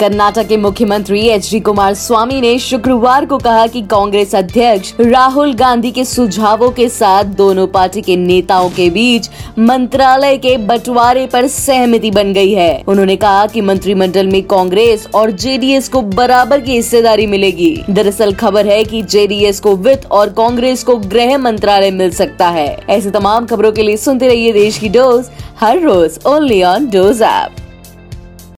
कर्नाटक के मुख्यमंत्री H D Kumar स्वामी ने शुक्रवार को कहा कि कांग्रेस अध्यक्ष राहुल गांधी के सुझावों के साथ दोनों पार्टी के नेताओं के बीच मंत्रालय के बंटवारे पर सहमति बन गई है। उन्होंने कहा कि मंत्रिमंडल में कांग्रेस और जेडीएस को बराबर की हिस्सेदारी मिलेगी। दरअसल खबर है कि जेडीएस को वित्त और कांग्रेस को गृह मंत्रालय मिल सकता है। ऐसे तमाम खबरों के लिए सुनते रहिए देश की डोज, हर रोज ओनली ऑन डोज ऐप।